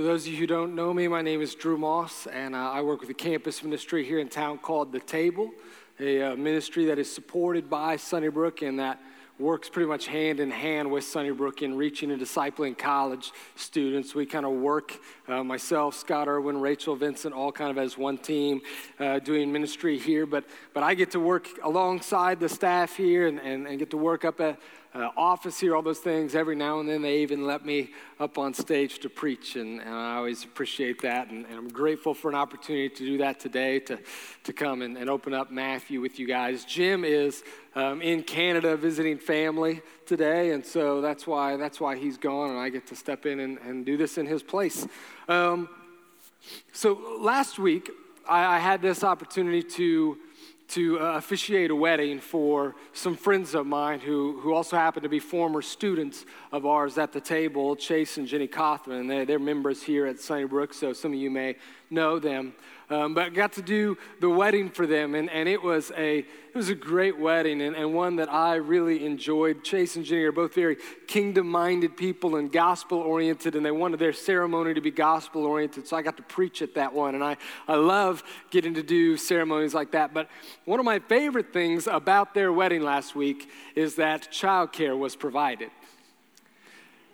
For those of you who don't know me, my name is Drew Moss, and uh, I work with a campus ministry here in town called The Table, a uh, ministry that is supported by Sunnybrook and that works pretty much hand in hand with Sunnybrook in reaching and discipling college students. We kind of work, uh, myself, Scott Irwin, Rachel Vincent, all kind of as one team uh, doing ministry here. But, but I get to work alongside the staff here and, and, and get to work up at uh, office here, all those things. Every now and then they even let me up on stage to preach, and, and I always appreciate that. And, and, I'm grateful for an opportunity to do that today, to, to come and, and open up Matthew with you guys. Jim is um, in Canada visiting family today, and so that's why, that's why he's gone, and I get to step in and, and do this in his place. Um, so last week, I, I had this opportunity to to uh, officiate a wedding for some friends of mine who, who also happen to be former students of ours at the table, Chase and Jenny Cothran. They, they're members here at Sunnybrook, so some of you may know them. Um, but I got to do the wedding for them, and, and it was a it was a great wedding and, and one that I really enjoyed. Chase and Jenny are both very kingdom-minded people and gospel-oriented, and they wanted their ceremony to be gospel-oriented. So I got to preach at that one, and I, I love getting to do ceremonies like that. But one of my favorite things about their wedding last week is that childcare was provided.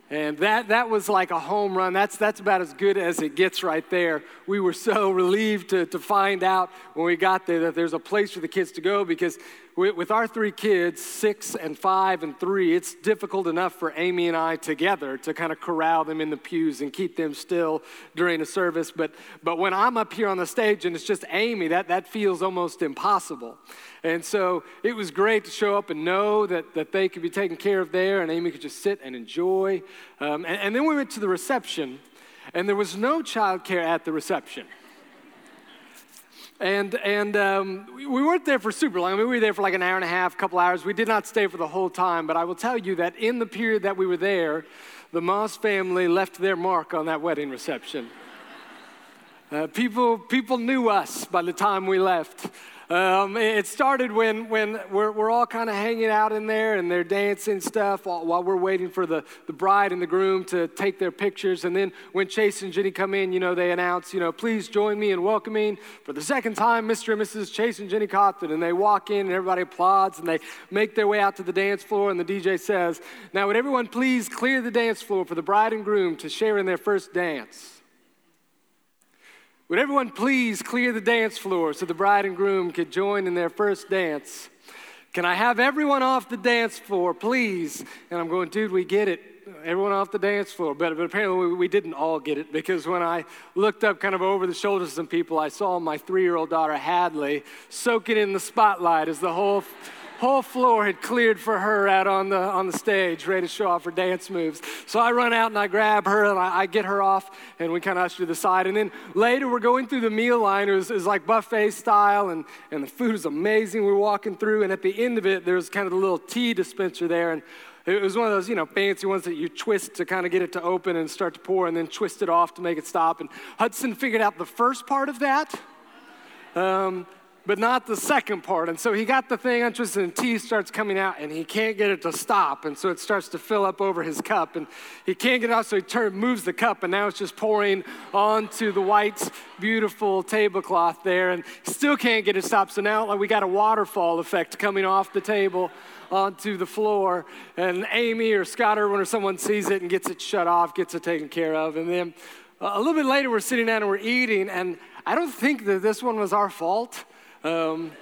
And that, that was like a home run. That's, that's about as good as it gets right there. We were so relieved to, to find out when we got there that there's a place for the kids to go because with our three kids, six and five and three, it's difficult enough for Amy and I together to kind of corral them in the pews and keep them still during a service. But, but when I'm up here on the stage and it's just Amy, that, that feels almost impossible. And so it was great to show up and know that, that they could be taken care of there and Amy could just sit and enjoy. Um, and, and then we went to the reception, and there was no childcare at the reception. And, and um, we weren't there for super long. I mean, we were there for like an hour and a half, a couple hours. We did not stay for the whole time, but I will tell you that in the period that we were there, the Moss family left their mark on that wedding reception. Uh, people, people knew us by the time we left. Um, it started when, when we're, we're all kind of hanging out in there and they're dancing stuff while, while, we're waiting for the, the bride and the groom to take their pictures. And then when Chase and Jenny come in, you know, they announce, you know, please join me in welcoming for the second time Mr. and Mrs. Chase and Jenny Cawthon. And they walk in and everybody applauds and they make their way out to the dance floor. And the DJ says, Now, would everyone please clear the dance floor for the bride and groom to share in their first dance? Would everyone please clear the dance floor so the bride and groom could join in their first dance? Can I have everyone off the dance floor, please? And I'm going, dude, we get it. Everyone off the dance floor. But, but apparently we, we didn't all get it because when I looked up kind of over the shoulders of some people, I saw my three year old daughter, Hadley, soaking in the spotlight as the whole whole floor had cleared for her out on the, on the stage, ready to show off her dance moves. So I run out and I grab her and I, I get her off and we kind of usher to the side. And then later we're going through the meal line. It was, it was like buffet style and, and the food was amazing. We are walking through and at the end of it, there was kind of the little tea dispenser there. And it was one of those, you know, fancy ones that you twist to kind of get it to open and start to pour and then twist it off to make it stop. And Hudson figured out the first part of that. Um, but not the second part. And so he got the thing untwisted, and tea starts coming out, and he can't get it to stop. And so it starts to fill up over his cup, and he can't get it out, so he turn, moves the cup, and now it's just pouring onto the white, beautiful tablecloth there, and still can't get it stopped. So now like, we got a waterfall effect coming off the table onto the floor, and Amy or Scott Irwin or someone sees it and gets it shut off, gets it taken care of, and then a little bit later we're sitting down and we're eating, and I don't think that this one was our fault. Um,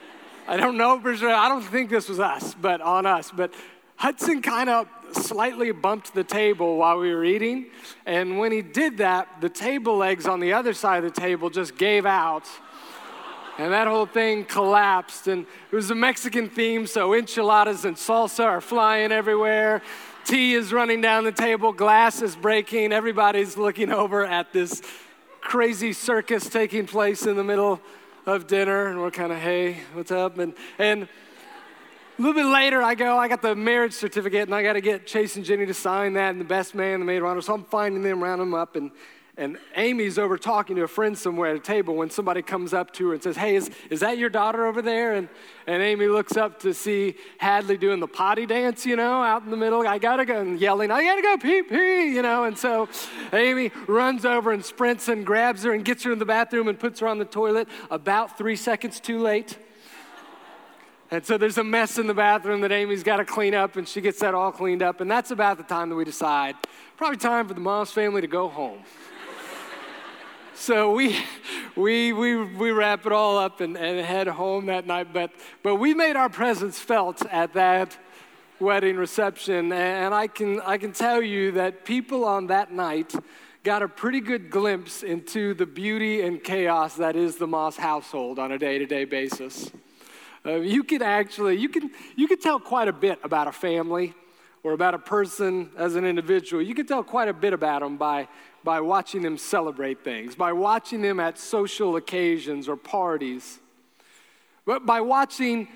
I don't know. I don't think this was us, but on us. But Hudson kind of slightly bumped the table while we were eating. And when he did that, the table legs on the other side of the table just gave out. And that whole thing collapsed. And it was a Mexican theme, so enchiladas and salsa are flying everywhere. Tea is running down the table, glass is breaking. Everybody's looking over at this crazy circus taking place in the middle of dinner, and we're kind of, hey, what's up? And, and a little bit later, I go, I got the marriage certificate, and I got to get Chase and Jenny to sign that, and the best man, the maid of honor. So I'm finding them, rounding them up, and, and Amy's over talking to a friend somewhere at a table when somebody comes up to her and says, Hey, is, is that your daughter over there? And, and Amy looks up to see Hadley doing the potty dance, you know, out in the middle. I gotta go, and yelling, I gotta go pee pee, you know. And so Amy runs over and sprints and grabs her and gets her in the bathroom and puts her on the toilet about three seconds too late. And so there's a mess in the bathroom that Amy's got to clean up, and she gets that all cleaned up. And that's about the time that we decide probably time for the Moss family to go home so we, we, we, we wrap it all up and, and head home that night. But, but we made our presence felt at that wedding reception. And I can, I can tell you that people on that night got a pretty good glimpse into the beauty and chaos that is the Moss household on a day to day basis. Uh, you could actually, you can, you can tell quite a bit about a family or about a person as an individual. You can tell quite a bit about them by by watching them celebrate things, by watching them at social occasions or parties, but by watching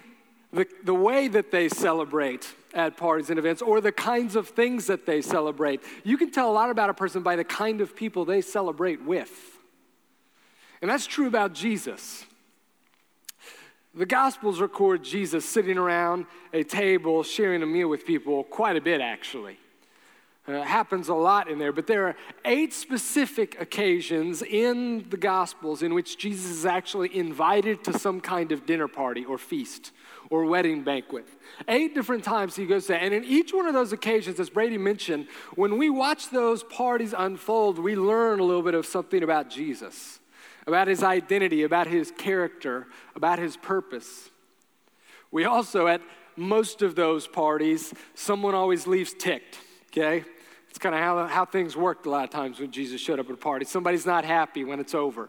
the, the way that they celebrate at parties and events or the kinds of things that they celebrate. You can tell a lot about a person by the kind of people they celebrate with. And that's true about Jesus. The Gospels record Jesus sitting around a table sharing a meal with people quite a bit, actually. Uh, happens a lot in there, but there are eight specific occasions in the Gospels in which Jesus is actually invited to some kind of dinner party or feast or wedding banquet. Eight different times he goes there. And in each one of those occasions, as Brady mentioned, when we watch those parties unfold, we learn a little bit of something about Jesus, about his identity, about his character, about his purpose. We also, at most of those parties, someone always leaves ticked, okay? It's kind of how, how things worked a lot of times when Jesus showed up at a party. Somebody's not happy when it's over.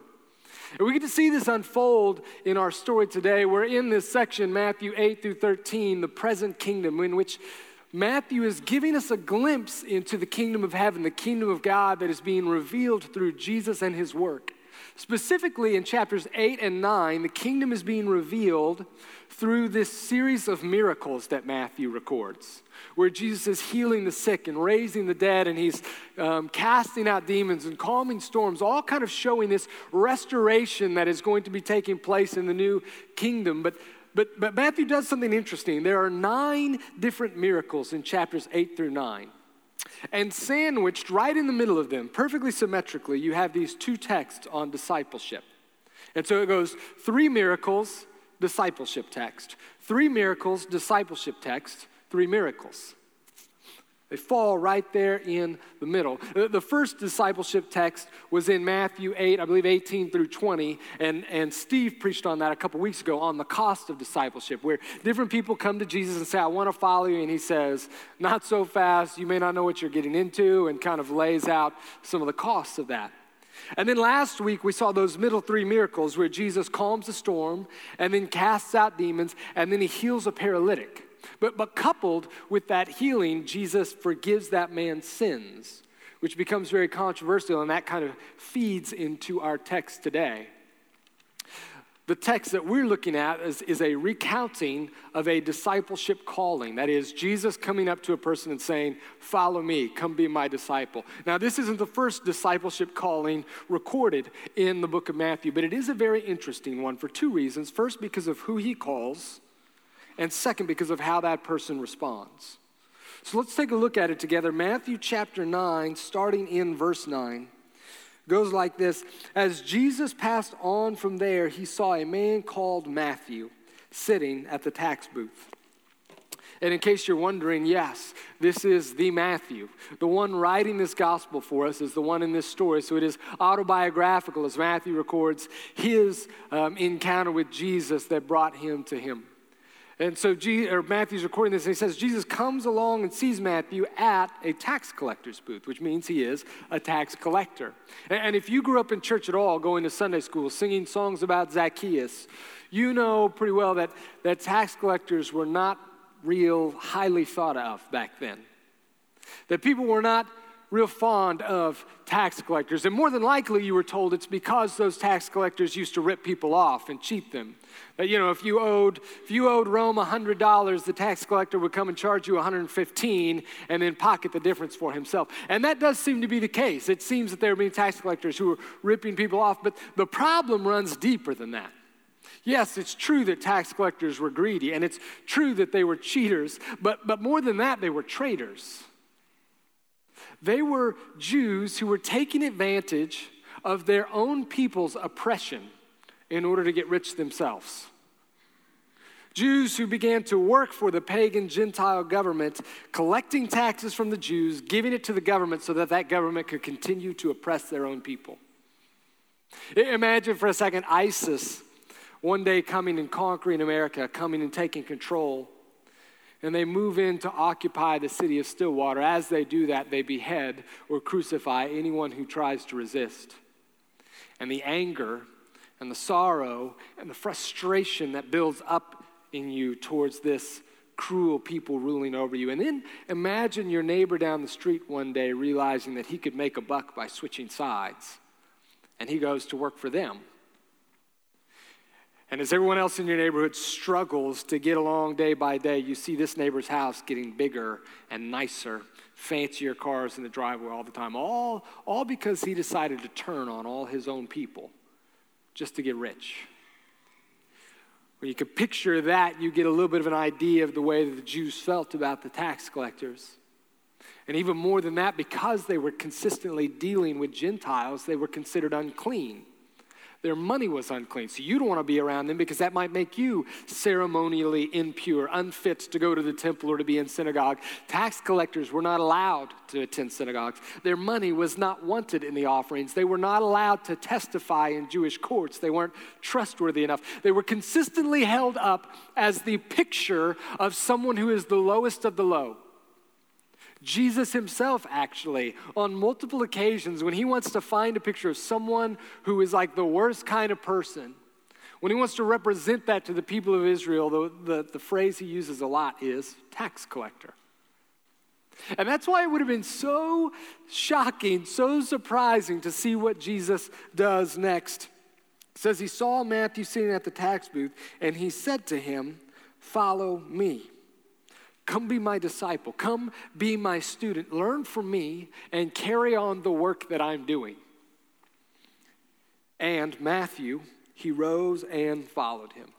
And we get to see this unfold in our story today. We're in this section, Matthew 8 through 13, the present kingdom, in which Matthew is giving us a glimpse into the kingdom of heaven, the kingdom of God that is being revealed through Jesus and his work. Specifically, in chapters 8 and 9, the kingdom is being revealed through this series of miracles that Matthew records where Jesus is healing the sick and raising the dead, and he's um, casting out demons and calming storms, all kind of showing this restoration that is going to be taking place in the new kingdom. But but, but Matthew does something interesting. There are nine different miracles in chapters 8 through 9. And sandwiched right in the middle of them, perfectly symmetrically, you have these two texts on discipleship. And so it goes three miracles, discipleship text, three miracles, discipleship text, three miracles. They fall right there in the middle. The first discipleship text was in Matthew 8, I believe 18 through 20, and, and Steve preached on that a couple weeks ago on the cost of discipleship, where different people come to Jesus and say, I want to follow you, and he says, Not so fast, you may not know what you're getting into, and kind of lays out some of the costs of that. And then last week, we saw those middle three miracles where Jesus calms the storm and then casts out demons and then he heals a paralytic. But, but coupled with that healing, Jesus forgives that man's sins, which becomes very controversial, and that kind of feeds into our text today. The text that we're looking at is, is a recounting of a discipleship calling. That is, Jesus coming up to a person and saying, Follow me, come be my disciple. Now, this isn't the first discipleship calling recorded in the book of Matthew, but it is a very interesting one for two reasons. First, because of who he calls, and second, because of how that person responds. So let's take a look at it together. Matthew chapter 9, starting in verse 9, goes like this As Jesus passed on from there, he saw a man called Matthew sitting at the tax booth. And in case you're wondering, yes, this is the Matthew. The one writing this gospel for us is the one in this story. So it is autobiographical as Matthew records his um, encounter with Jesus that brought him to him. And so or Matthew's recording this, and he says Jesus comes along and sees Matthew at a tax collector's booth, which means he is a tax collector. And, and if you grew up in church at all, going to Sunday school, singing songs about Zacchaeus, you know pretty well that, that tax collectors were not real highly thought of back then. That people were not real fond of tax collectors. And more than likely, you were told it's because those tax collectors used to rip people off and cheat them. That, you know, if you owed, if you owed Rome $100, the tax collector would come and charge you 115 and then pocket the difference for himself. And that does seem to be the case. It seems that there are many tax collectors who are ripping people off, but the problem runs deeper than that. Yes, it's true that tax collectors were greedy, and it's true that they were cheaters, but, but more than that, they were traitors. They were Jews who were taking advantage of their own people's oppression in order to get rich themselves. Jews who began to work for the pagan Gentile government, collecting taxes from the Jews, giving it to the government so that that government could continue to oppress their own people. Imagine for a second ISIS one day coming and conquering America, coming and taking control and they move in to occupy the city of Stillwater. As they do that, they behead or crucify anyone who tries to resist. And the anger and the sorrow and the frustration that builds up in you towards this cruel people ruling over you. And then imagine your neighbor down the street one day realizing that he could make a buck by switching sides, and he goes to work for them. And as everyone else in your neighborhood struggles to get along day by day, you see this neighbor's house getting bigger and nicer, fancier cars in the driveway all the time, all, all because he decided to turn on all his own people just to get rich. When you can picture that, you get a little bit of an idea of the way that the Jews felt about the tax collectors. And even more than that, because they were consistently dealing with Gentiles, they were considered unclean. Their money was unclean. So you don't want to be around them because that might make you ceremonially impure, unfit to go to the temple or to be in synagogue. Tax collectors were not allowed to attend synagogues. Their money was not wanted in the offerings. They were not allowed to testify in Jewish courts. They weren't trustworthy enough. They were consistently held up as the picture of someone who is the lowest of the low. Jesus himself, actually, on multiple occasions, when he wants to find a picture of someone who is like the worst kind of person, when he wants to represent that to the people of Israel, the, the, the phrase he uses a lot is tax collector. And that's why it would have been so shocking, so surprising to see what Jesus does next. It says he saw Matthew sitting at the tax booth, and he said to him, Follow me. Come be my disciple. Come be my student. Learn from me and carry on the work that I'm doing. And Matthew, he rose and followed him.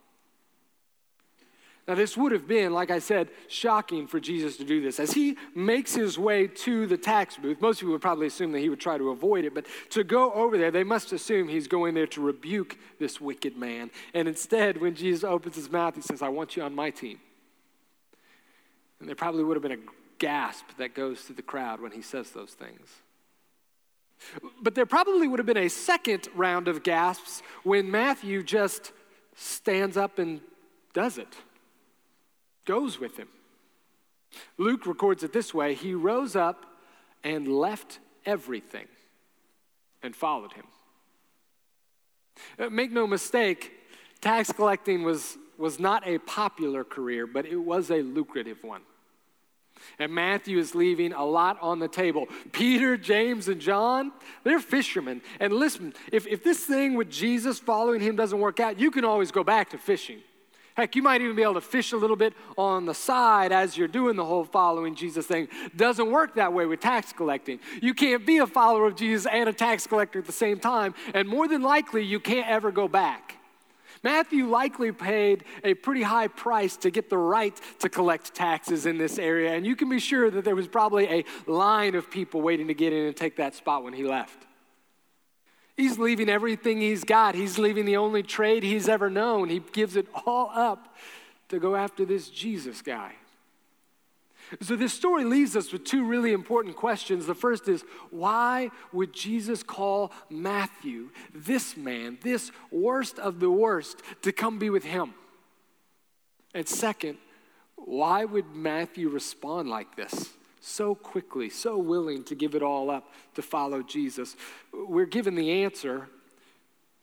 Now, this would have been, like I said, shocking for Jesus to do this. As he makes his way to the tax booth, most people would probably assume that he would try to avoid it, but to go over there, they must assume he's going there to rebuke this wicked man. And instead, when Jesus opens his mouth, he says, I want you on my team. And there probably would have been a gasp that goes through the crowd when he says those things. But there probably would have been a second round of gasps when Matthew just stands up and does it, goes with him. Luke records it this way He rose up and left everything and followed him. Uh, make no mistake, tax collecting was, was not a popular career, but it was a lucrative one. And Matthew is leaving a lot on the table. Peter, James, and John, they're fishermen. And listen, if, if this thing with Jesus following him doesn't work out, you can always go back to fishing. Heck, you might even be able to fish a little bit on the side as you're doing the whole following Jesus thing. Doesn't work that way with tax collecting. You can't be a follower of Jesus and a tax collector at the same time, and more than likely, you can't ever go back. Matthew likely paid a pretty high price to get the right to collect taxes in this area, and you can be sure that there was probably a line of people waiting to get in and take that spot when he left. He's leaving everything he's got. He's leaving the only trade he's ever known. He gives it all up to go after this Jesus guy. So, this story leaves us with two really important questions. The first is why would Jesus call Matthew, this man, this worst of the worst, to come be with him? And second, why would Matthew respond like this? So quickly, so willing to give it all up to follow Jesus. We're given the answer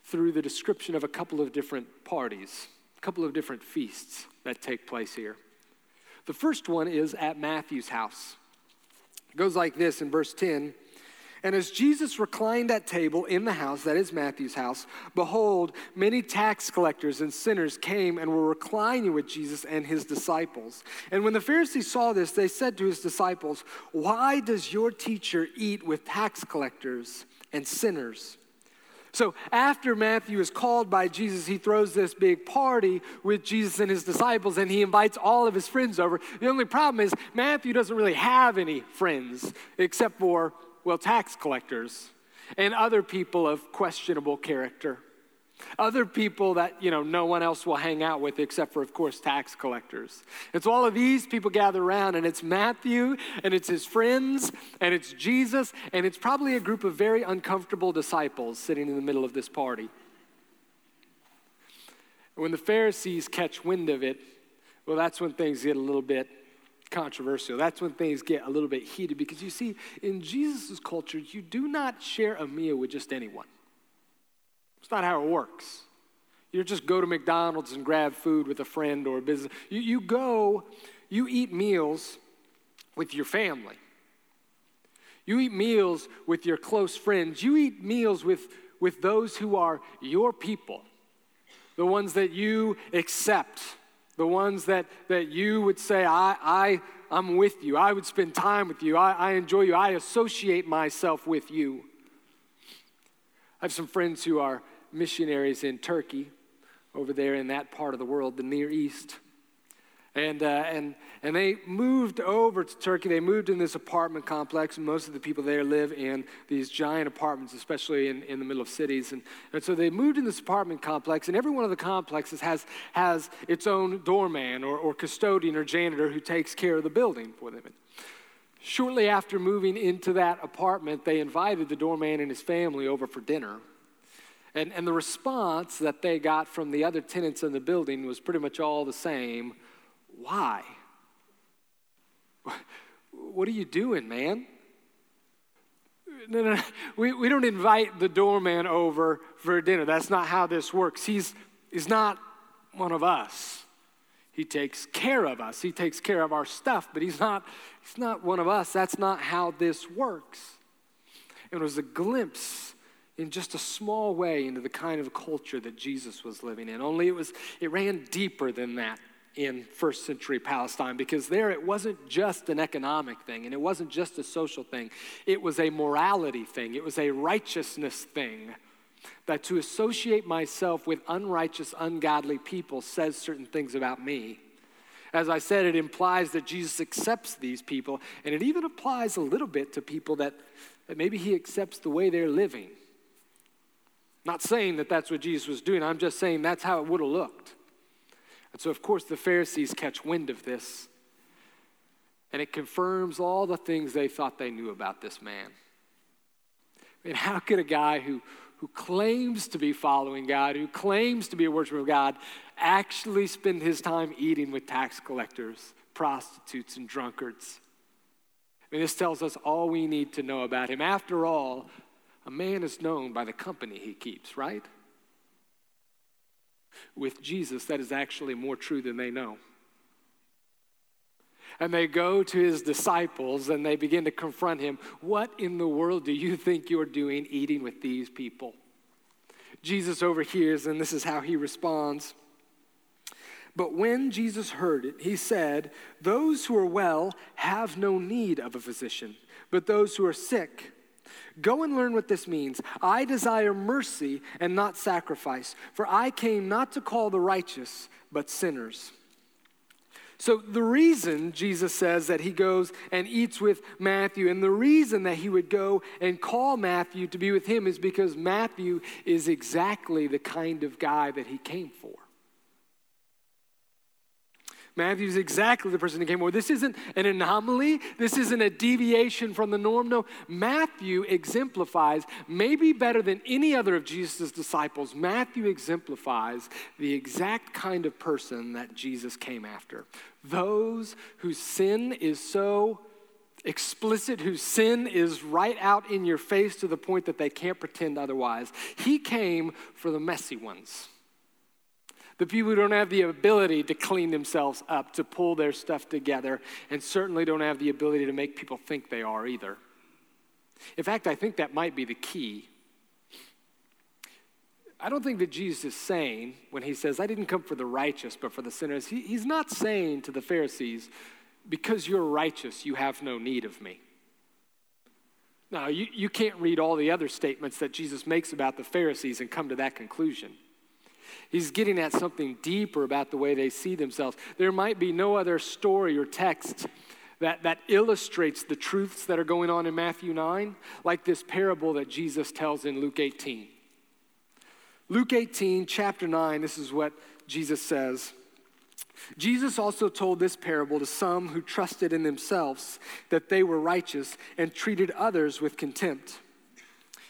through the description of a couple of different parties, a couple of different feasts that take place here. The first one is at Matthew's house. It goes like this in verse 10 and as Jesus reclined at table in the house, that is Matthew's house, behold, many tax collectors and sinners came and were reclining with Jesus and his disciples. And when the Pharisees saw this, they said to his disciples, Why does your teacher eat with tax collectors and sinners? So after Matthew is called by Jesus, he throws this big party with Jesus and his disciples, and he invites all of his friends over. The only problem is Matthew doesn't really have any friends except for well, tax collectors and other people of questionable character. Other people that, you know, no one else will hang out with except for, of course, tax collectors. And so all of these people gather around, and it's Matthew, and it's his friends, and it's Jesus, and it's probably a group of very uncomfortable disciples sitting in the middle of this party. When the Pharisees catch wind of it, well, that's when things get a little bit controversial. That's when things get a little bit heated because you see, in Jesus' culture, you do not share a meal with just anyone. It's not how it works. You just go to McDonald's and grab food with a friend or a business. You, you go, you eat meals with your family. You eat meals with your close friends. You eat meals with, with those who are your people, the ones that you accept the ones that, that you would say, I, I, I'm with you. I would spend time with you. I, I enjoy you. I associate myself with you. I have some friends who are missionaries in Turkey, over there in that part of the world, the Near East. And, uh, and, and they moved over to Turkey. They moved in this apartment complex, and most of the people there live in these giant apartments, especially in, in the middle of cities. And, and so they moved in this apartment complex, and every one of the complexes has, has its own doorman or, or custodian or janitor who takes care of the building for them. And shortly after moving into that apartment, they invited the doorman and his family over for dinner. And, and the response that they got from the other tenants in the building was pretty much all the same why? What are you doing, man? No, no, no. We, we don't invite the doorman over for dinner. That's not how this works. He's, he's not one of us. He takes care of us. He takes care of our stuff, but he's not, he's not one of us. That's not how this works. It was a glimpse in just a small way into the kind of culture that Jesus was living in. Only it was it ran deeper than that in first century Palestine because there it wasn't just an economic thing and it wasn't just a social thing, it was a morality thing, it was a righteousness thing. That to associate myself with unrighteous, ungodly people says certain things about me. As I said, it implies that Jesus accepts these people, and it even applies a little bit to people that, that maybe he accepts the way they're living. Not saying that that's what Jesus was doing, I'm just saying that's how it would have looked. And so, of course, the Pharisees catch wind of this, and it confirms all the things they thought they knew about this man. I mean, how could a guy who, who claims to be following God, who claims to be a worshiper of God, actually spend his time eating with tax collectors, prostitutes, and drunkards? I mean, this tells us all we need to know about him. After all, a man is known by the company he keeps, right? with Jesus that is actually more true than they know. And they go to his disciples and they begin to confront him. What in the world do you think you're doing eating with these people? Jesus overhears, and this is how he responds. But when Jesus heard it, he said, Those who are well have no need of a physician, but those who are sick. Go and learn what this means. I desire mercy and not sacrifice, for I came not to call the righteous, but sinners. So, the reason Jesus says that he goes and eats with Matthew, and the reason that he would go and call Matthew to be with him is because Matthew is exactly the kind of guy that he came for. Matthew's exactly the person who came forward. This isn't an anomaly. This isn't a deviation from the norm. No, Matthew exemplifies, maybe better than any other of Jesus' disciples, Matthew exemplifies the exact kind of person that Jesus came after. Those whose sin is so explicit, whose sin is right out in your face to the point that they can't pretend otherwise. He came for the messy ones The people who don't have the ability to clean themselves up, to pull their stuff together, and certainly don't have the ability to make people think they are either. In fact, I think that might be the key. I don't think that Jesus is saying, when he says, I didn't come for the righteous, but for the sinners, he, he's not saying to the Pharisees, because you're righteous, you have no need of me. Now, you, you can't read all the other statements that Jesus makes about the Pharisees and come to that conclusion. He's getting at something deeper about the way they see themselves. There might be no other story or text that, that illustrates the truths that are going on in Matthew 9, like this parable that Jesus tells in Luke 18. Luke 18, chapter 9, this is what Jesus says. Jesus also told this parable to some who trusted in themselves that they were righteous and treated others with contempt.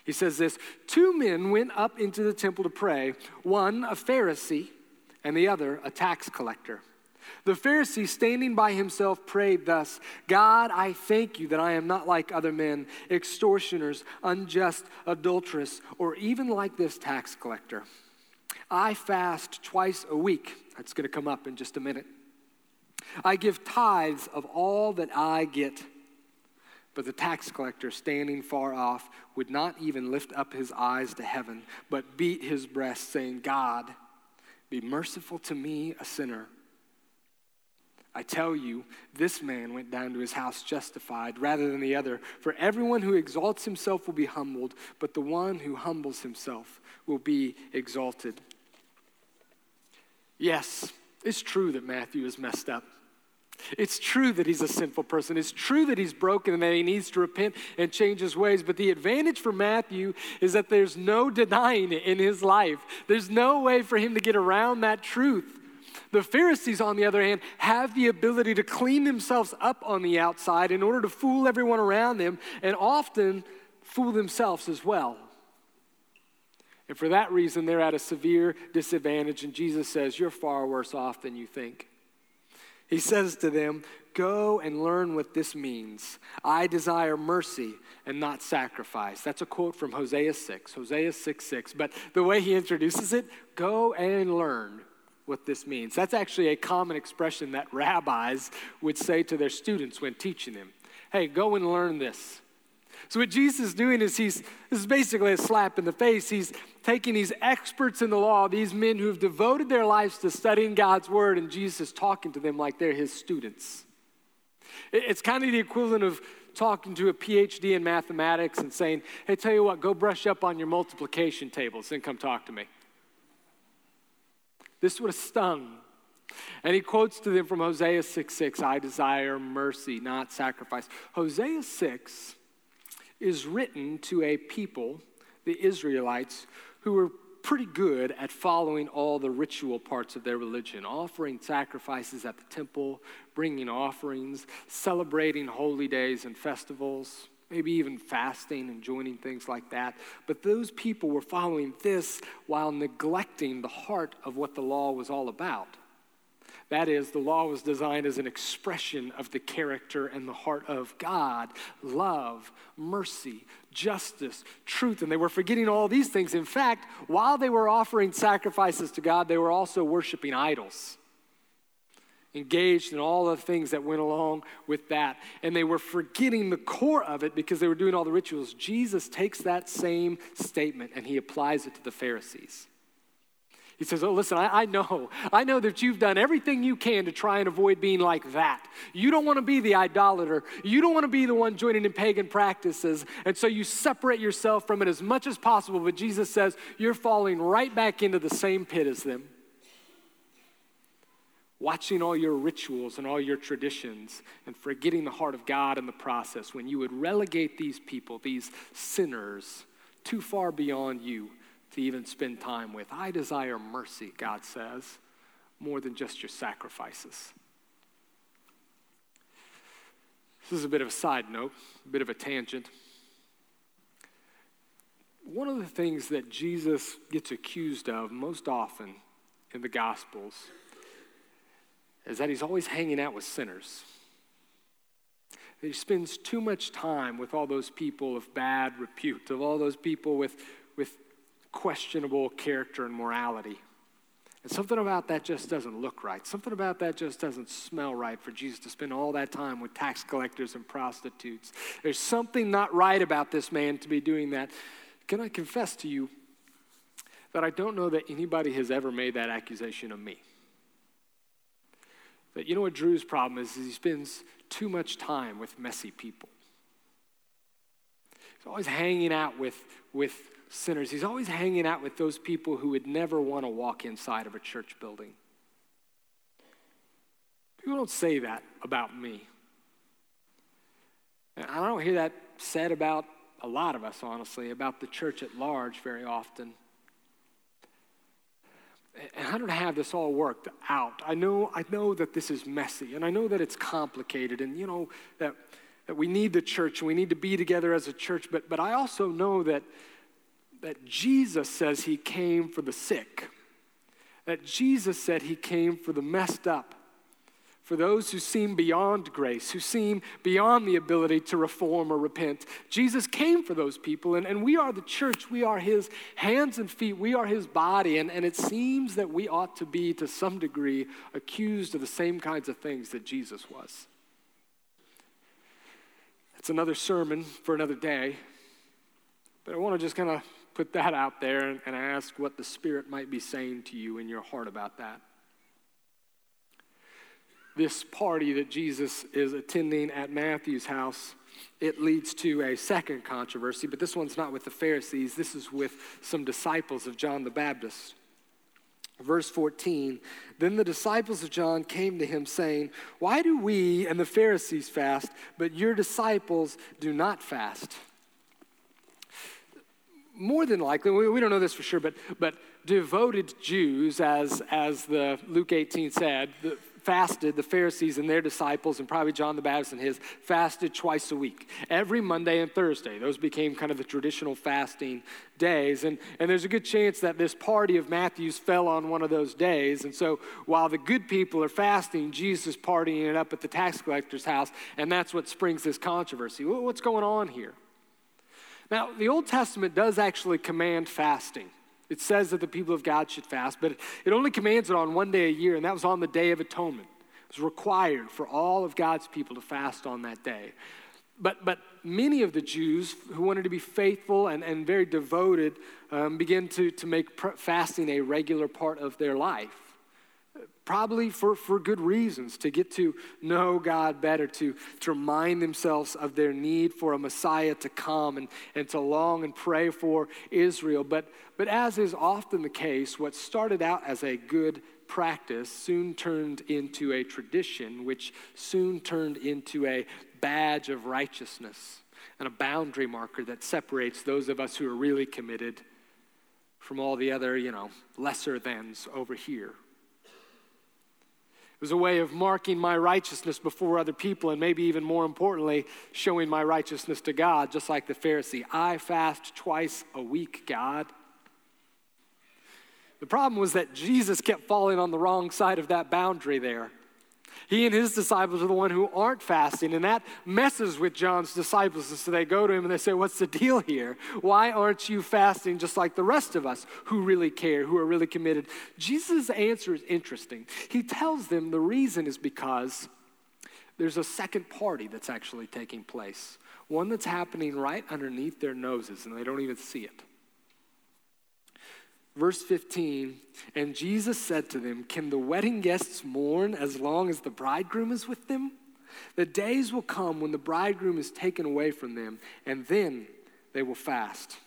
He says this Two men went up into the temple to pray, one a Pharisee and the other a tax collector. The Pharisee, standing by himself, prayed thus God, I thank you that I am not like other men, extortioners, unjust, adulterous, or even like this tax collector. I fast twice a week. That's going to come up in just a minute. I give tithes of all that I get. But the tax collector, standing far off, would not even lift up his eyes to heaven, but beat his breast, saying, God, be merciful to me, a sinner. I tell you, this man went down to his house justified rather than the other. For everyone who exalts himself will be humbled, but the one who humbles himself will be exalted. Yes, it's true that Matthew is messed up. It's true that he's a sinful person. It's true that he's broken and that he needs to repent and change his ways. But the advantage for Matthew is that there's no denying it in his life. There's no way for him to get around that truth. The Pharisees, on the other hand, have the ability to clean themselves up on the outside in order to fool everyone around them and often fool themselves as well. And for that reason, they're at a severe disadvantage. And Jesus says, You're far worse off than you think. He says to them, Go and learn what this means. I desire mercy and not sacrifice. That's a quote from Hosea 6, Hosea 6 6. But the way he introduces it, go and learn what this means. That's actually a common expression that rabbis would say to their students when teaching them. Hey, go and learn this. So, what Jesus is doing is he's, this is basically a slap in the face. He's taking these experts in the law, these men who have devoted their lives to studying God's word, and Jesus is talking to them like they're his students. It's kind of the equivalent of talking to a PhD in mathematics and saying, hey, tell you what, go brush up on your multiplication tables, then come talk to me. This would have stung. And he quotes to them from Hosea 6 6, I desire mercy, not sacrifice. Hosea 6 is written to a people, the Israelites, who were pretty good at following all the ritual parts of their religion, offering sacrifices at the temple, bringing offerings, celebrating holy days and festivals, maybe even fasting and joining things like that. But those people were following this while neglecting the heart of what the law was all about. That is, the law was designed as an expression of the character and the heart of God love, mercy, justice, truth. And they were forgetting all these things. In fact, while they were offering sacrifices to God, they were also worshiping idols, engaged in all the things that went along with that. And they were forgetting the core of it because they were doing all the rituals. Jesus takes that same statement and he applies it to the Pharisees. He says, Oh, listen, I, I, know. I know that you've done everything you can to try and avoid being like that. You don't want to be the idolater. You don't want to be the one joining in pagan practices. And so you separate yourself from it as much as possible. But Jesus says, You're falling right back into the same pit as them. Watching all your rituals and all your traditions and forgetting the heart of God in the process when you would relegate these people, these sinners, too far beyond you to even spend time with. I desire mercy, God says, more than just your sacrifices. This is a bit of a side note, a bit of a tangent. One of the things that Jesus gets accused of most often in the Gospels is that he's always hanging out with sinners. He spends too much time with all those people of bad repute, of all those people with, with questionable character and morality. And something about that just doesn't look right. Something about that just doesn't smell right for Jesus to spend all that time with tax collectors and prostitutes. There's something not right about this man to be doing that. Can I confess to you that I don't know that anybody has ever made that accusation of me? That you know what Drew's problem is, is he spends too much time with messy people. He's always hanging out with, with sinners. He's always hanging out with those people who would never want to walk inside of a church building. People don't say that about me. And I don't hear that said about a lot of us, honestly, about the church at large very often. And I don't have this all worked out. I know, I know that this is messy, and I know that it's complicated, and you know that, that we need the church and we need to be together as a church, but, but I also know that that Jesus says he came for the sick, that Jesus said he came for the messed up, for those who seem beyond grace, who seem beyond the ability to reform or repent. Jesus came for those people, and, and we are the church. We are his hands and feet. We are his body, and, and it seems that we ought to be, to some degree, accused of the same kinds of things that Jesus was. It's another sermon for another day, but I want to just kind of put that out there and, and ask what the Spirit might be saying to you in your heart about that. This party that Jesus is attending at Matthew's house, it leads to a second controversy, but this one's not with the Pharisees. This is with some disciples of John the Baptist. Verse 14 Then the disciples of John came to him, saying, Why do we and the Pharisees fast, but your disciples do not fast? More than likely, we, we don't know this for sure, but, but devoted Jews, as, as the Luke 18 said, the, fasted, the Pharisees and their disciples, and probably John the Baptist and his, fasted twice a week, every Monday and Thursday. Those became kind of the traditional fasting days. And, and there's a good chance that this party of Matthew's fell on one of those days. And so while the good people are fasting, Jesus partying it up at the tax collector's house, and that's what springs this controversy. What's going on here? Now, the Old Testament does actually command fasting. It says that the people of God should fast, but it only commands it on one day a year, and that was on the Day of Atonement. It was required for all of God's people to fast on that day. But, but many of the Jews who wanted to be faithful and, and very devoted um, began to, to make fasting a regular part of their life probably for, for good reasons, to get to know God better, to, to remind themselves of their need for a Messiah to come and, and to long and pray for Israel. But, but as is often the case, what started out as a good practice soon turned into a tradition, which soon turned into a badge of righteousness and a boundary marker that separates those of us who are really committed from all the other, you know, lesser thans over here. It was a way of marking my righteousness before other people, and maybe even more importantly, showing my righteousness to God, just like the Pharisee. I fast twice a week, God. The problem was that Jesus kept falling on the wrong side of that boundary there. He and his disciples are the one who aren't fasting, and that messes with John's disciples. And so they go to him and they say, What's the deal here? Why aren't you fasting just like the rest of us who really care, who are really committed? Jesus' answer is interesting. He tells them the reason is because there's a second party that's actually taking place, one that's happening right underneath their noses, and they don't even see it. Verse 15, and Jesus said to them, Can the wedding guests mourn as long as the bridegroom is with them? The days will come when the bridegroom is taken away from them, and then they will fast.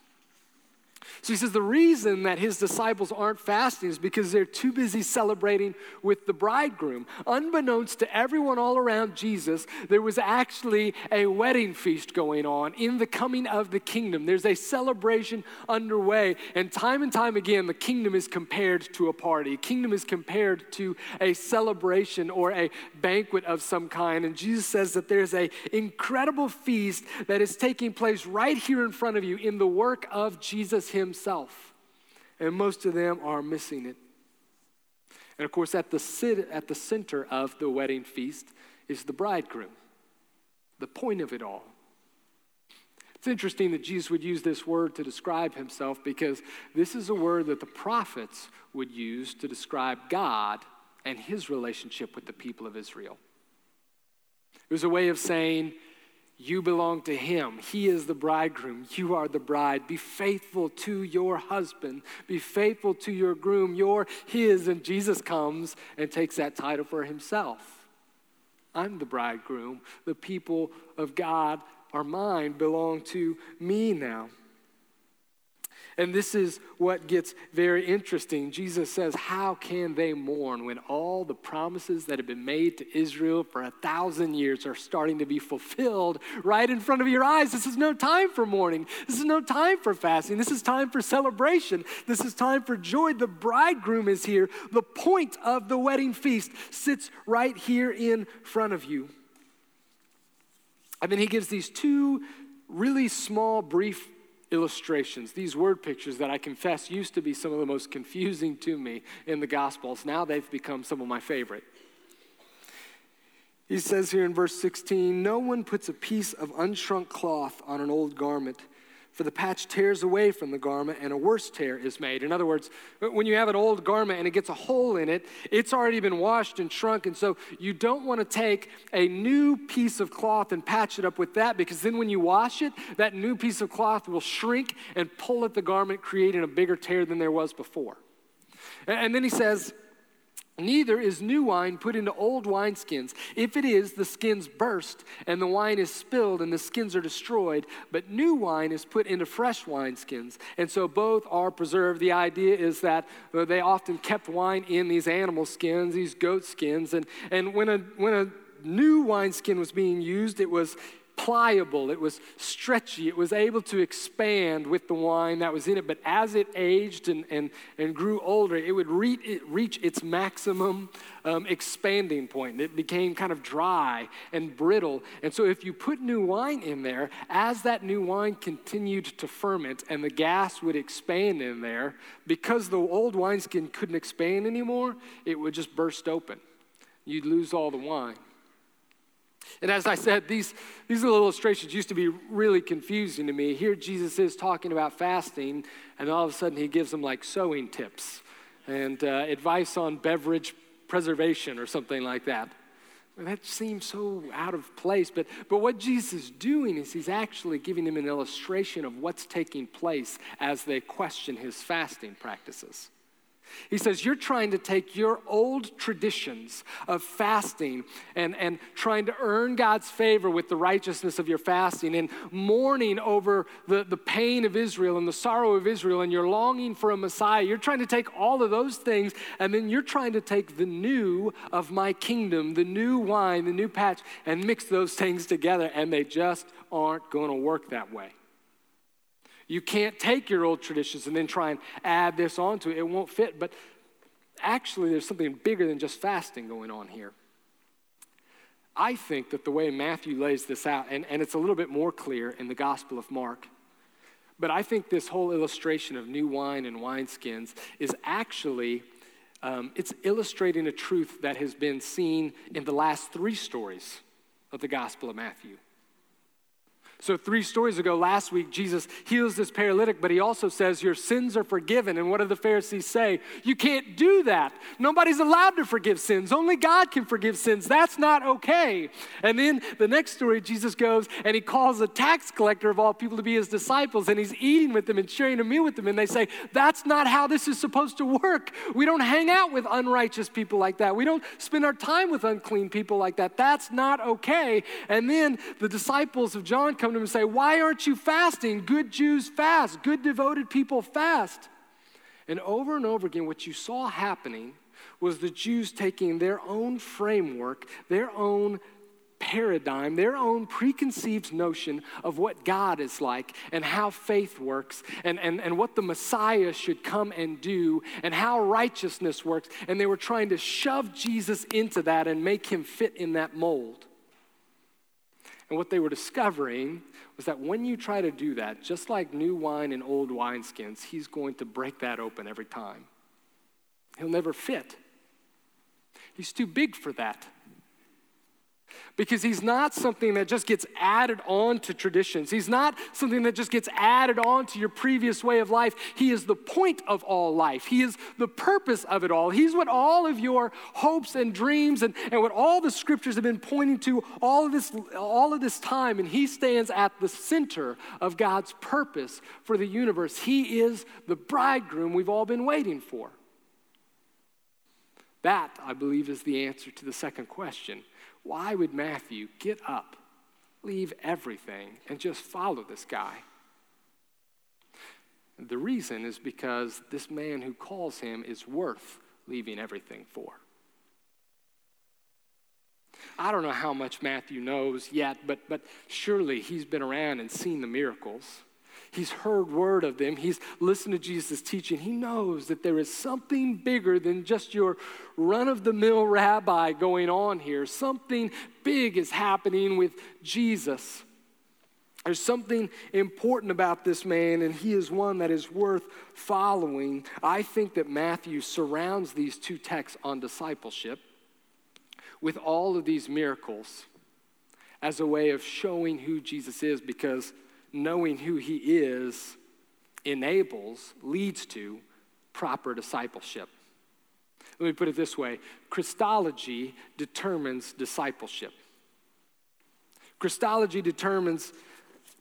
So he says the reason that his disciples aren't fasting is because they're too busy celebrating with the bridegroom. Unbeknownst to everyone all around Jesus, there was actually a wedding feast going on in the coming of the kingdom. There's a celebration underway, and time and time again, the kingdom is compared to a party. Kingdom is compared to a celebration or a banquet of some kind. And Jesus says that there's a incredible feast that is taking place right here in front of you in the work of Jesus himself. And most of them are missing it. And of course, at the, at the center of the wedding feast is the bridegroom, the point of it all. It's interesting that Jesus would use this word to describe himself because this is a word that the prophets would use to describe God and his relationship with the people of Israel. It was a way of saying, You belong to him. He is the bridegroom. You are the bride. Be faithful to your husband. Be faithful to your groom. You're his. And Jesus comes and takes that title for himself. I'm the bridegroom. The people of God are mine, belong to me now. And this is what gets very interesting. Jesus says, How can they mourn when all the promises that have been made to Israel for a thousand years are starting to be fulfilled right in front of your eyes? This is no time for mourning. This is no time for fasting. This is time for celebration. This is time for joy. The bridegroom is here. The point of the wedding feast sits right here in front of you. And then he gives these two really small, brief illustrations, these word pictures that I confess used to be some of the most confusing to me in the Gospels. Now they've become some of my favorite. He says here in verse 16 No one puts a piece of unshrunk cloth on an old garment for the patch tears away from the garment and a worse tear is made. In other words, when you have an old garment and it gets a hole in it, it's already been washed and shrunk. And so you don't want to take a new piece of cloth and patch it up with that because then when you wash it, that new piece of cloth will shrink and pull at the garment, creating a bigger tear than there was before. And then he says, Neither is new wine put into old wineskins. If it is, the skins burst, and the wine is spilled, and the skins are destroyed. But new wine is put into fresh wineskins, and so both are preserved. The idea is that uh, they often kept wine in these animal skins, these goat skins, and, and when, a, when a new wineskin was being used, it was pliable, it was stretchy, it was able to expand with the wine that was in it. But as it aged and, and, and grew older, it would re- it reach its maximum um, expanding point. It became kind of dry and brittle. And so, if you put new wine in there, as that new wine continued to ferment and the gas would expand in there, because the old wineskin couldn't expand anymore, it would just burst open. You'd lose all the wine. And as I said, these, these little illustrations used to be really confusing to me. Here, Jesus is talking about fasting, and all of a sudden, he gives them like sewing tips and uh, advice on beverage preservation or something like that. That seems so out of place. But, but what Jesus is doing is he's actually giving them an illustration of what's taking place as they question his fasting practices. He says, You're trying to take your old traditions of fasting and, and trying to earn God's favor with the righteousness of your fasting and mourning over the, the pain of Israel and the sorrow of Israel and you're longing for a Messiah. You're trying to take all of those things and then you're trying to take the new of my kingdom, the new wine, the new patch, and mix those things together, and they just aren't going to work that way. You can't take your old traditions and then try and add this onto it. It won't fit. But actually, there's something bigger than just fasting going on here. I think that the way Matthew lays this out, and, and it's a little bit more clear in the Gospel of Mark, but I think this whole illustration of new wine and wineskins is actually um, it's illustrating a truth that has been seen in the last three stories of the Gospel of Matthew. So, three stories ago, last week, Jesus heals this paralytic, but he also says, Your sins are forgiven. And what do the Pharisees say? You can't do that. Nobody's allowed to forgive sins. Only God can forgive sins. That's not okay. And then the next story, Jesus goes and he calls a tax collector of all people to be his disciples, and he's eating with them and sharing a meal with them. And they say, That's not how this is supposed to work. We don't hang out with unrighteous people like that. We don't spend our time with unclean people like that. That's not okay. And then the disciples of John come come to him and say, Why aren't you fasting? Good Jews fast, good devoted people fast. And over and over again, what you saw happening was the Jews taking their own framework, their own paradigm, their own preconceived notion of what God is like and how faith works and, and, and what the Messiah should come and do and how righteousness works. And they were trying to shove Jesus into that and make him fit in that mold. And what they were discovering was that when you try to do that, just like new wine in old wineskins, he's going to break that open every time. He'll never fit. He's too big for that. Because he's not something that just gets added on to traditions. He's not something that just gets added on to your previous way of life. He is the point of all life. He is the purpose of it all. He's what all of your hopes and dreams and, and what all the scriptures have been pointing to all of this all of this time and he stands at the center of God's purpose for the universe. He is the bridegroom we've all been waiting for. That, I believe, is the answer to the second question why would Matthew get up, leave everything, and just follow this guy? The reason is because this man who calls him is worth leaving everything for. I don't know how much Matthew knows yet, but, but surely he's been around and seen the miracles. He's heard word of them. He's listened to Jesus' teaching. He knows that there is something bigger than just your run of the mill rabbi going on here. Something big is happening with Jesus. There's something important about this man, and he is one that is worth following. I think that Matthew surrounds these two texts on discipleship with all of these miracles as a way of showing who Jesus is because knowing who he is enables, leads to proper discipleship. Let me put it this way Christology determines discipleship. Christology determines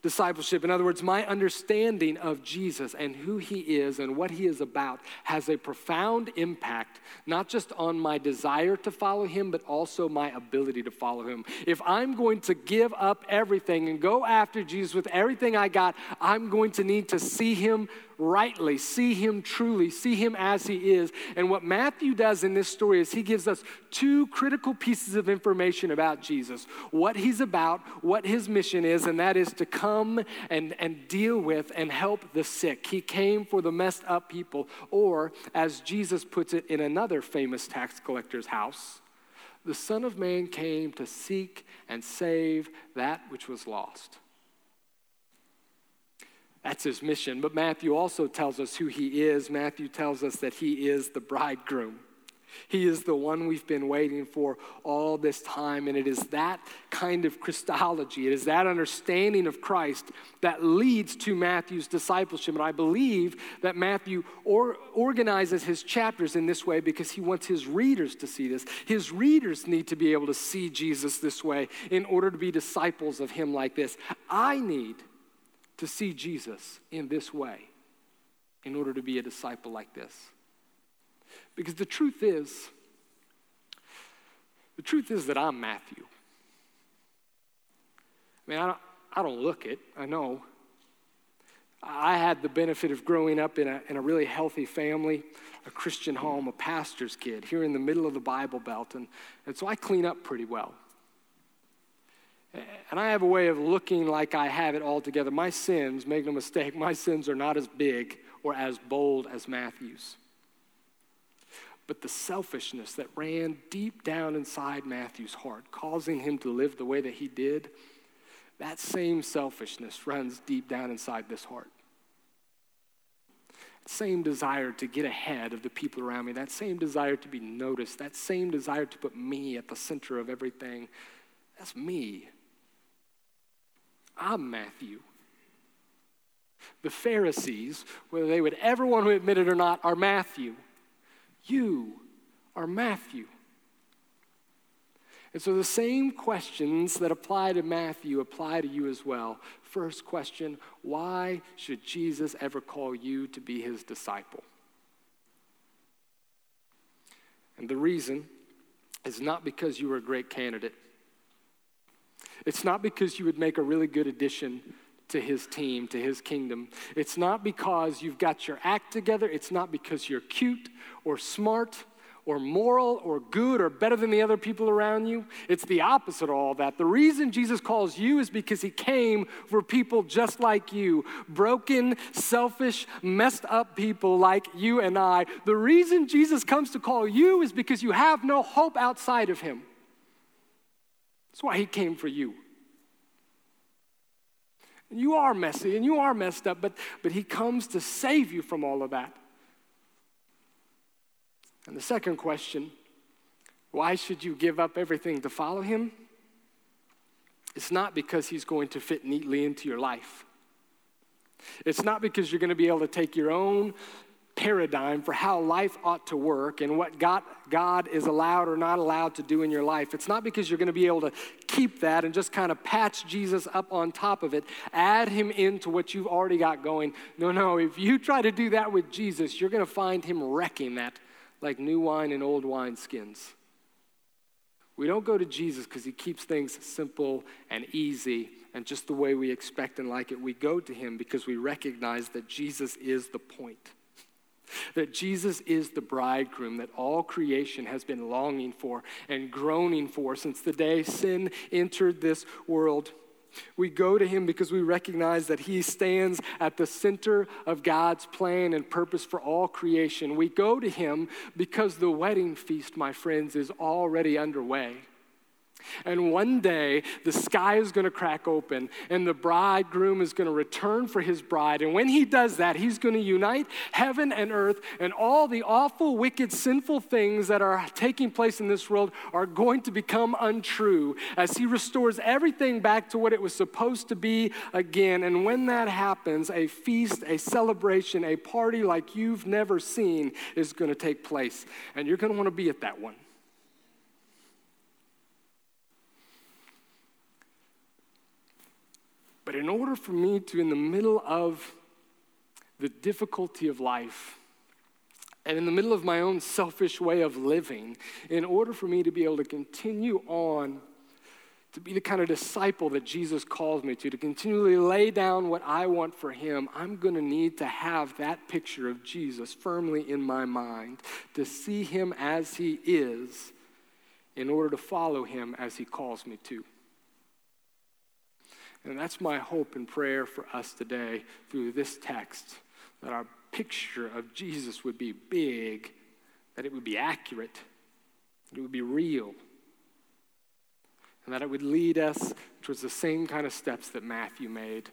discipleship. In other words, my understanding of Jesus and who he is and what he is about has a profound impact, not just on my desire to follow him, but also my ability to follow him. If I'm going to give up everything and go after Jesus with everything I got, I'm going to need to see him rightly, see him truly, see him as he is. And what Matthew does in this story is he gives us two critical pieces of information about Jesus what he's about, what his mission is, and that is to come and, and deal with and help the sick. He came for the messed up people, or as Jesus puts it in another famous tax collector's house, the Son of Man came to seek and save that which was lost. That's his mission. But Matthew also tells us who he is. Matthew tells us that he is the bridegroom. He is the one we've been waiting for all this time. And it is that kind of Christology, it is that understanding of Christ that leads to Matthew's discipleship. And I believe that Matthew or, organizes his chapters in this way because he wants his readers to see this. His readers need to be able to see Jesus this way in order to be disciples of him like this. I need to see Jesus in this way in order to be a disciple like this. Because the truth is, the truth is that I'm Matthew. I mean, I don't, I don't look it, I know. I had the benefit of growing up in a, in a really healthy family, a Christian home, a pastor's kid here in the middle of the Bible Belt. And, and so I clean up pretty well. And I have a way of looking like I have it all together. My sins, make no mistake, my sins are not as big or as bold as Matthew's. But the selfishness that ran deep down inside Matthew's heart, causing him to live the way that he did, that same selfishness runs deep down inside this heart. same desire to get ahead of the people around me, that same desire to be noticed, that same desire to put me at the center of everything, that's me. I'm Matthew. The Pharisees, whether they would ever want to admit it or not, are Matthew. You are Matthew. And so the same questions that apply to Matthew apply to you as well. First question why should Jesus ever call you to be his disciple? And the reason is not because you were a great candidate. It's not because you would make a really good addition to his team, to his kingdom. It's not because you've got your act together. It's not because you're cute or smart or moral or good or better than the other people around you. It's the opposite of all that. The reason Jesus calls you is because he came for people just like you broken, selfish, messed up people like you and I. The reason Jesus comes to call you is because you have no hope outside of him. That's why he came for you. And You are messy and you are messed up, but, but he comes to save you from all of that. And the second question why should you give up everything to follow him? it's not because he's going to fit neatly into your life. It's not because you're going to be able to take your own paradigm for how life ought to work and what God, God is allowed or not allowed to do in your life. It's not because you're going to be able to keep that and just kind of patch Jesus up on top of it, add him into what you've already got going. No, no, if you try to do that with Jesus, you're going to find him wrecking that like new wine and old wine skins. We don't go to Jesus because he keeps things simple and easy and just the way we expect and like it. We go to him because we recognize that Jesus is the point. That Jesus is the bridegroom that all creation has been longing for and groaning for since the day sin entered this world. We go to him because we recognize that he stands at the center of God's plan and purpose for all creation. We go to him because the wedding feast, my friends, is already underway. And one day, the sky is going to crack open, and the bridegroom is going to return for his bride. And when he does that, he's going to unite heaven and earth, and all the awful, wicked, sinful things that are taking place in this world are going to become untrue as he restores everything back to what it was supposed to be again. And when that happens, a feast, a celebration, a party like you've never seen is going to take place. And you're going to want to be at that one. But in order for me to, in the middle of the difficulty of life, and in the middle of my own selfish way of living, in order for me to be able to continue on to be the kind of disciple that Jesus calls me to, to continually lay down what I want for Him, I'm going to need to have that picture of Jesus firmly in my mind, to see Him as He is, in order to follow Him as He calls me to. And that's my hope and prayer for us today through this text that our picture of Jesus would be big, that it would be accurate, that it would be real, and that it would lead us towards the same kind of steps that Matthew made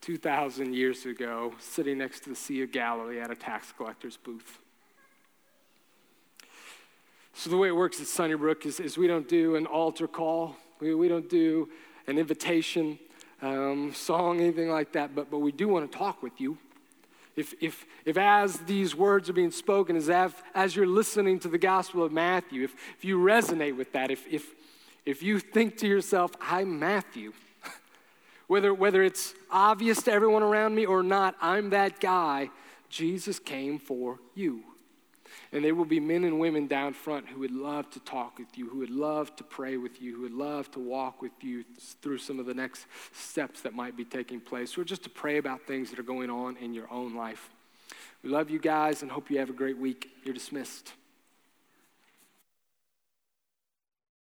2,000 years ago, sitting next to the Sea of Galilee at a tax collector's booth. So, the way it works at Sunnybrook is, is we don't do an altar call, we, we don't do an invitation um, song, anything like that, but, but we do want to talk with you. If, if, if as these words are being spoken, as, as, as you're listening to the Gospel of Matthew, if, if you resonate with that, if, if, if you think to yourself, I'm Matthew, whether, whether it's obvious to everyone around me or not, I'm that guy, Jesus came for you. And there will be men and women down front who would love to talk with you, who would love to pray with you, who would love to walk with you through some of the next steps that might be taking place, or just to pray about things that are going on in your own life. We love you guys and hope you have a great week. You're dismissed.